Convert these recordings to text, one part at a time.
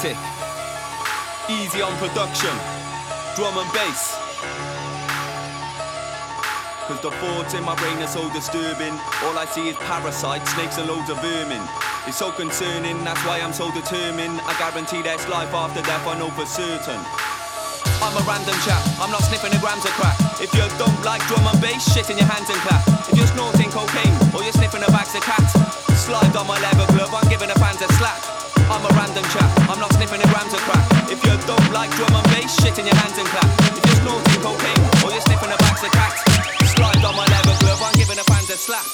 Static. Easy on production. Drum and bass. Cause the thoughts in my brain are so disturbing. All I see is parasites, snakes, and loads of vermin. It's so concerning, that's why I'm so determined. I guarantee there's life after death, I know for certain. I'm a random chap, I'm not sniffing a grams of crack. If you don't like drum and bass, shit in your hands and clap. If you're snorting cocaine or you're sniffing a bags of cats, slide on my leather glove, I'm giving a fans a slap. I'm a random chap, I'm not sniffing a grams of crack. If you don't like drum and bass, shit in your hands and clap. If you're snorting cocaine or you're sniffing a bags of cats, slide on my leather glove, I'm giving a fans a slap.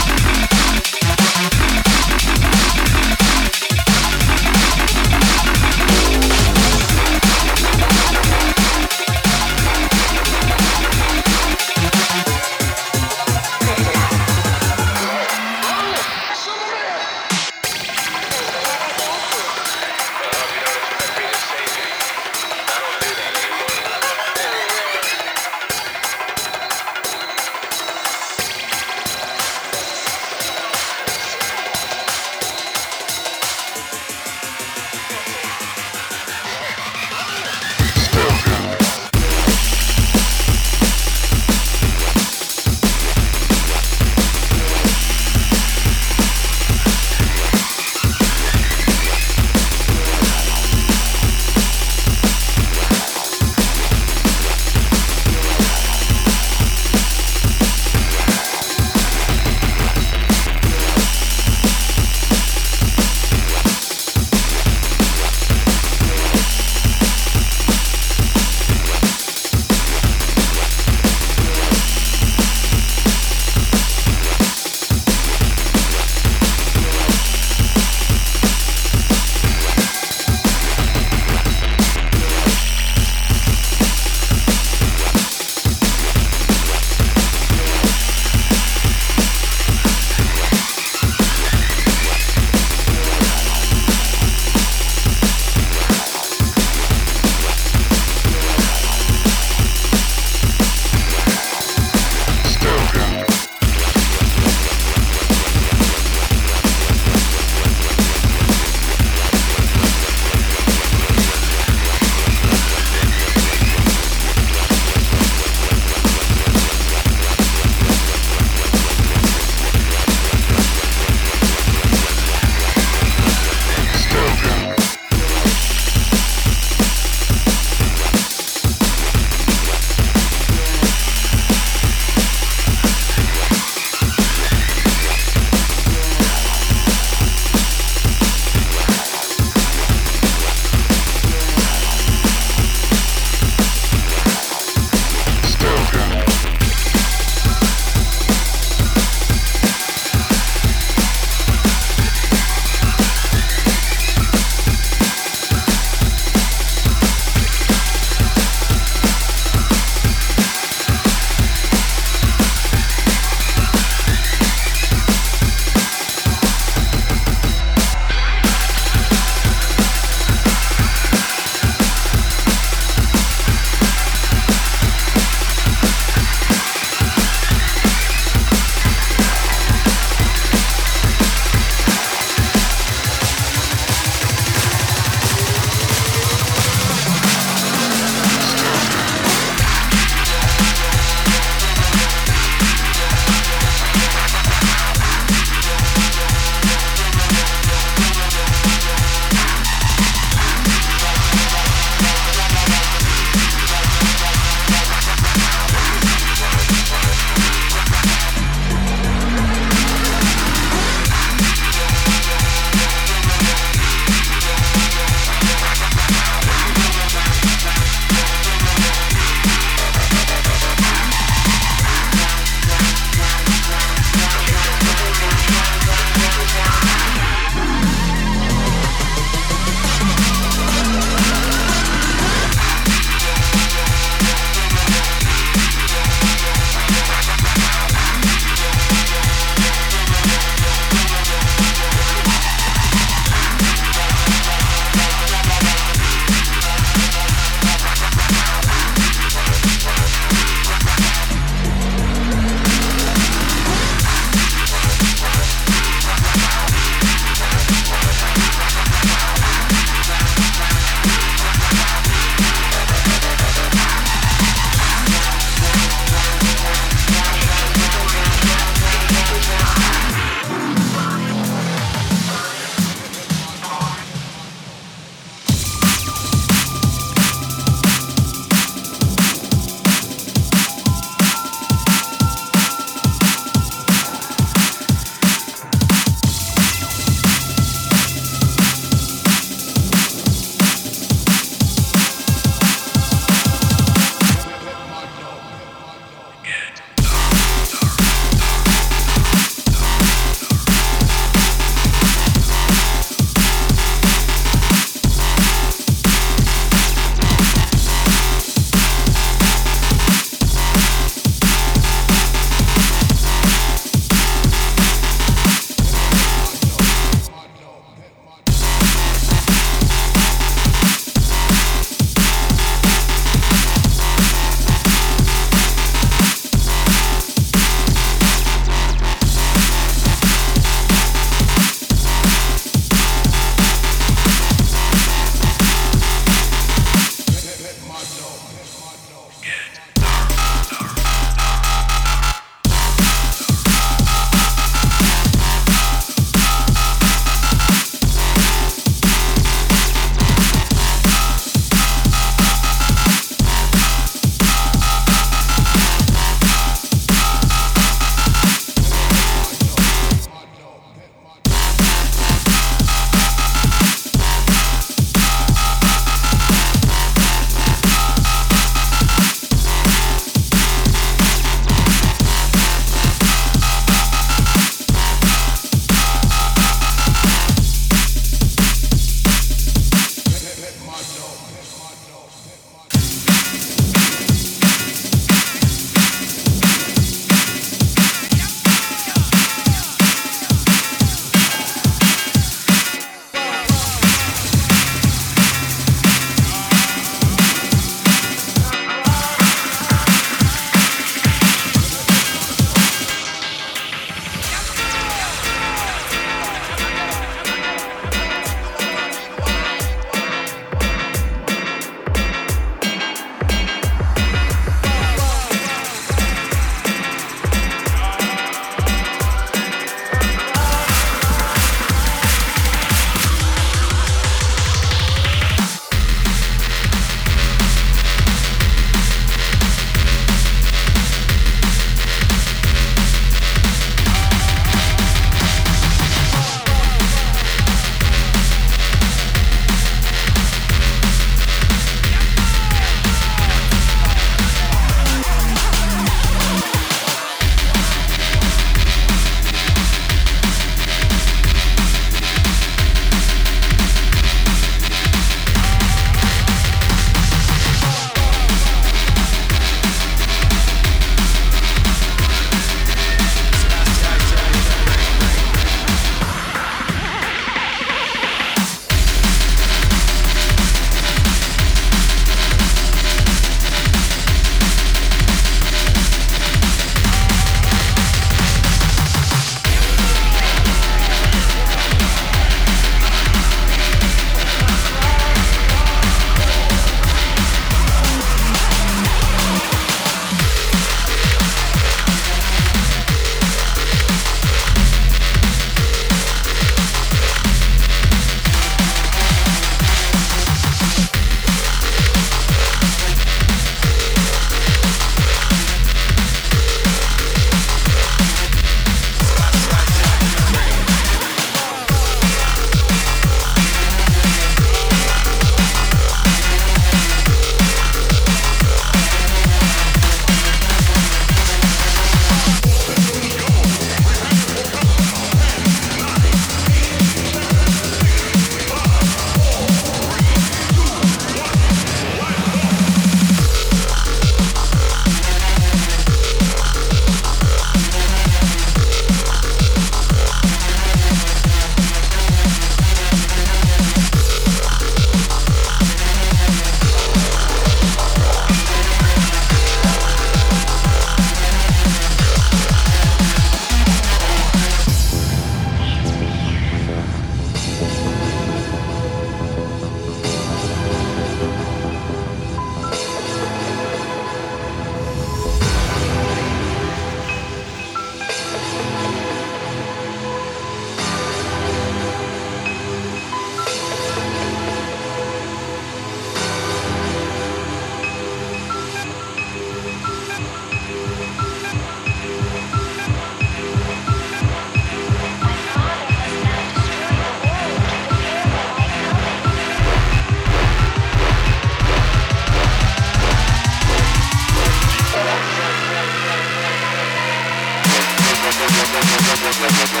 Music,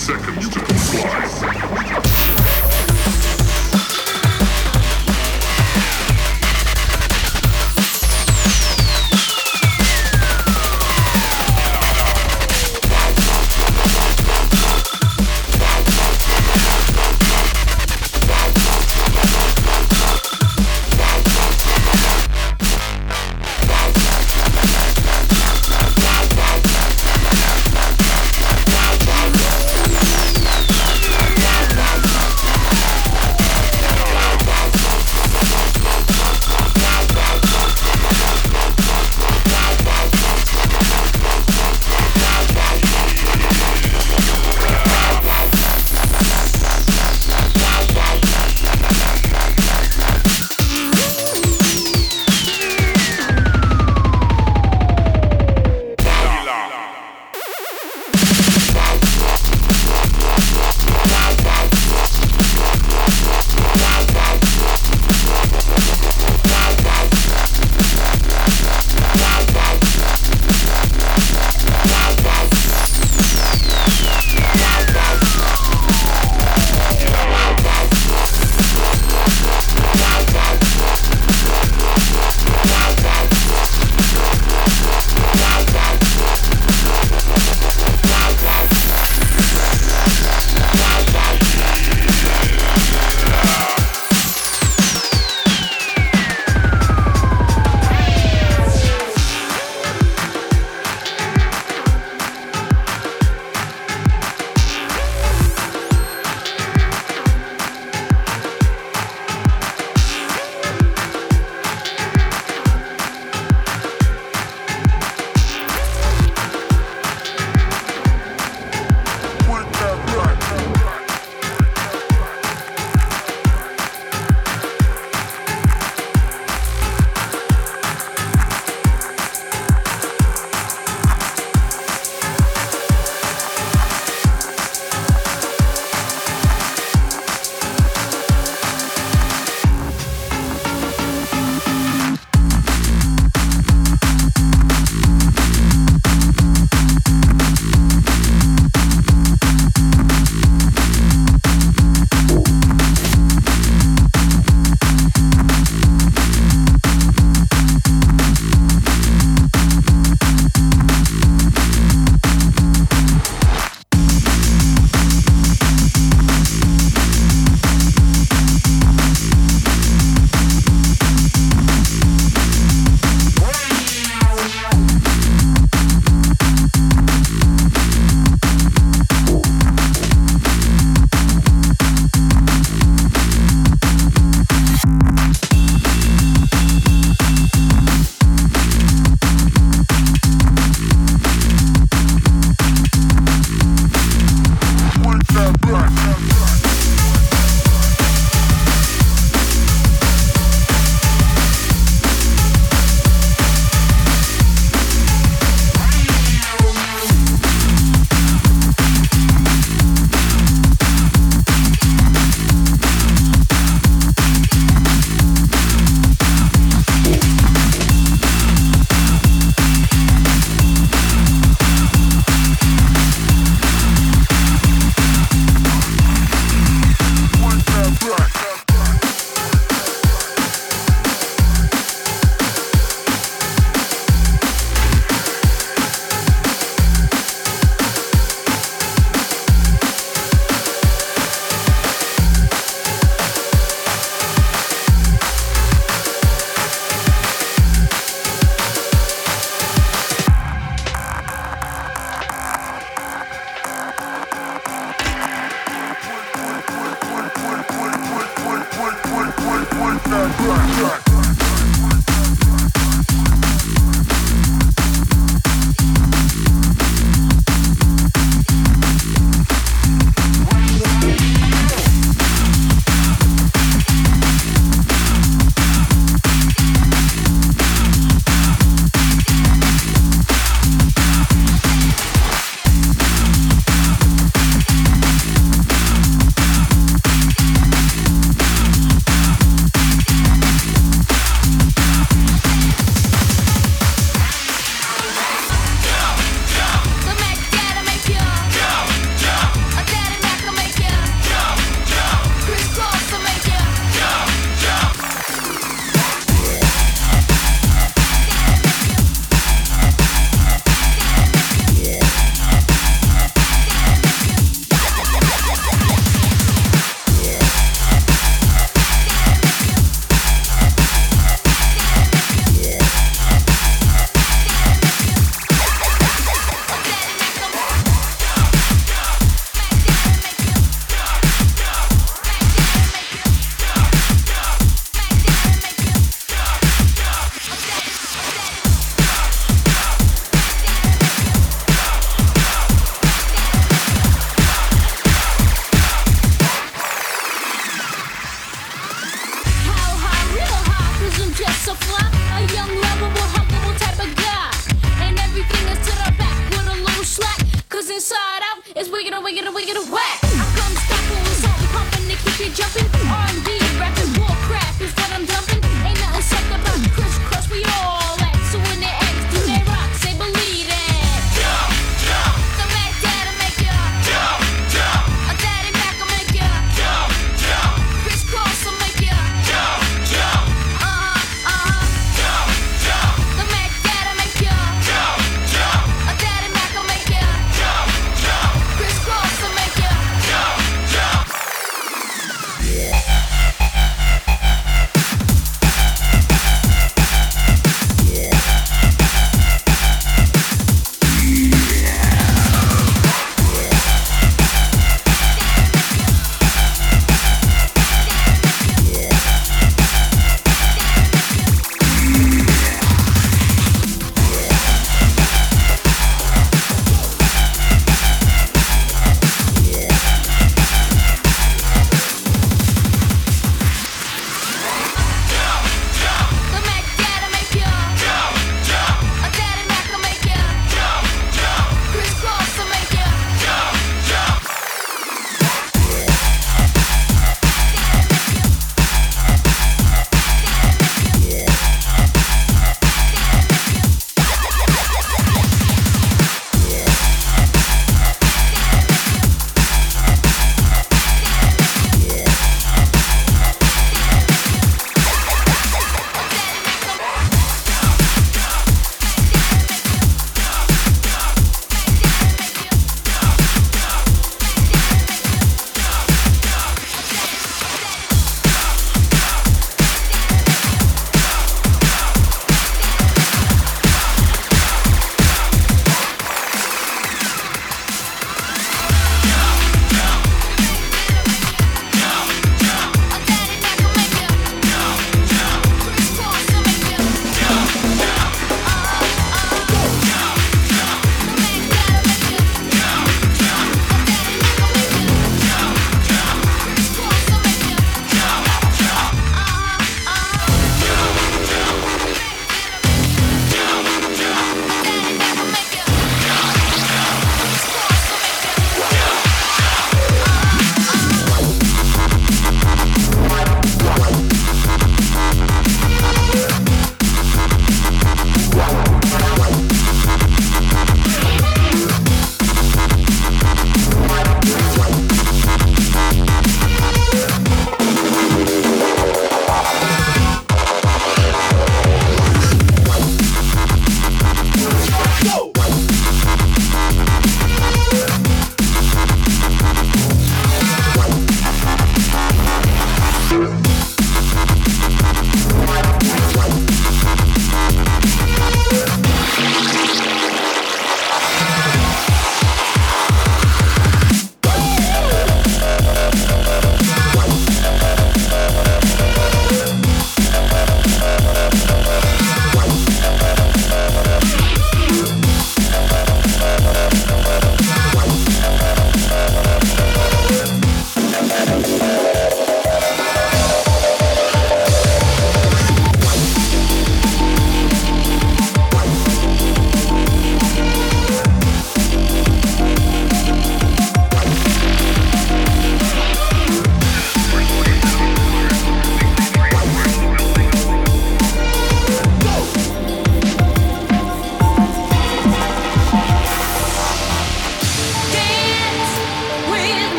seconds to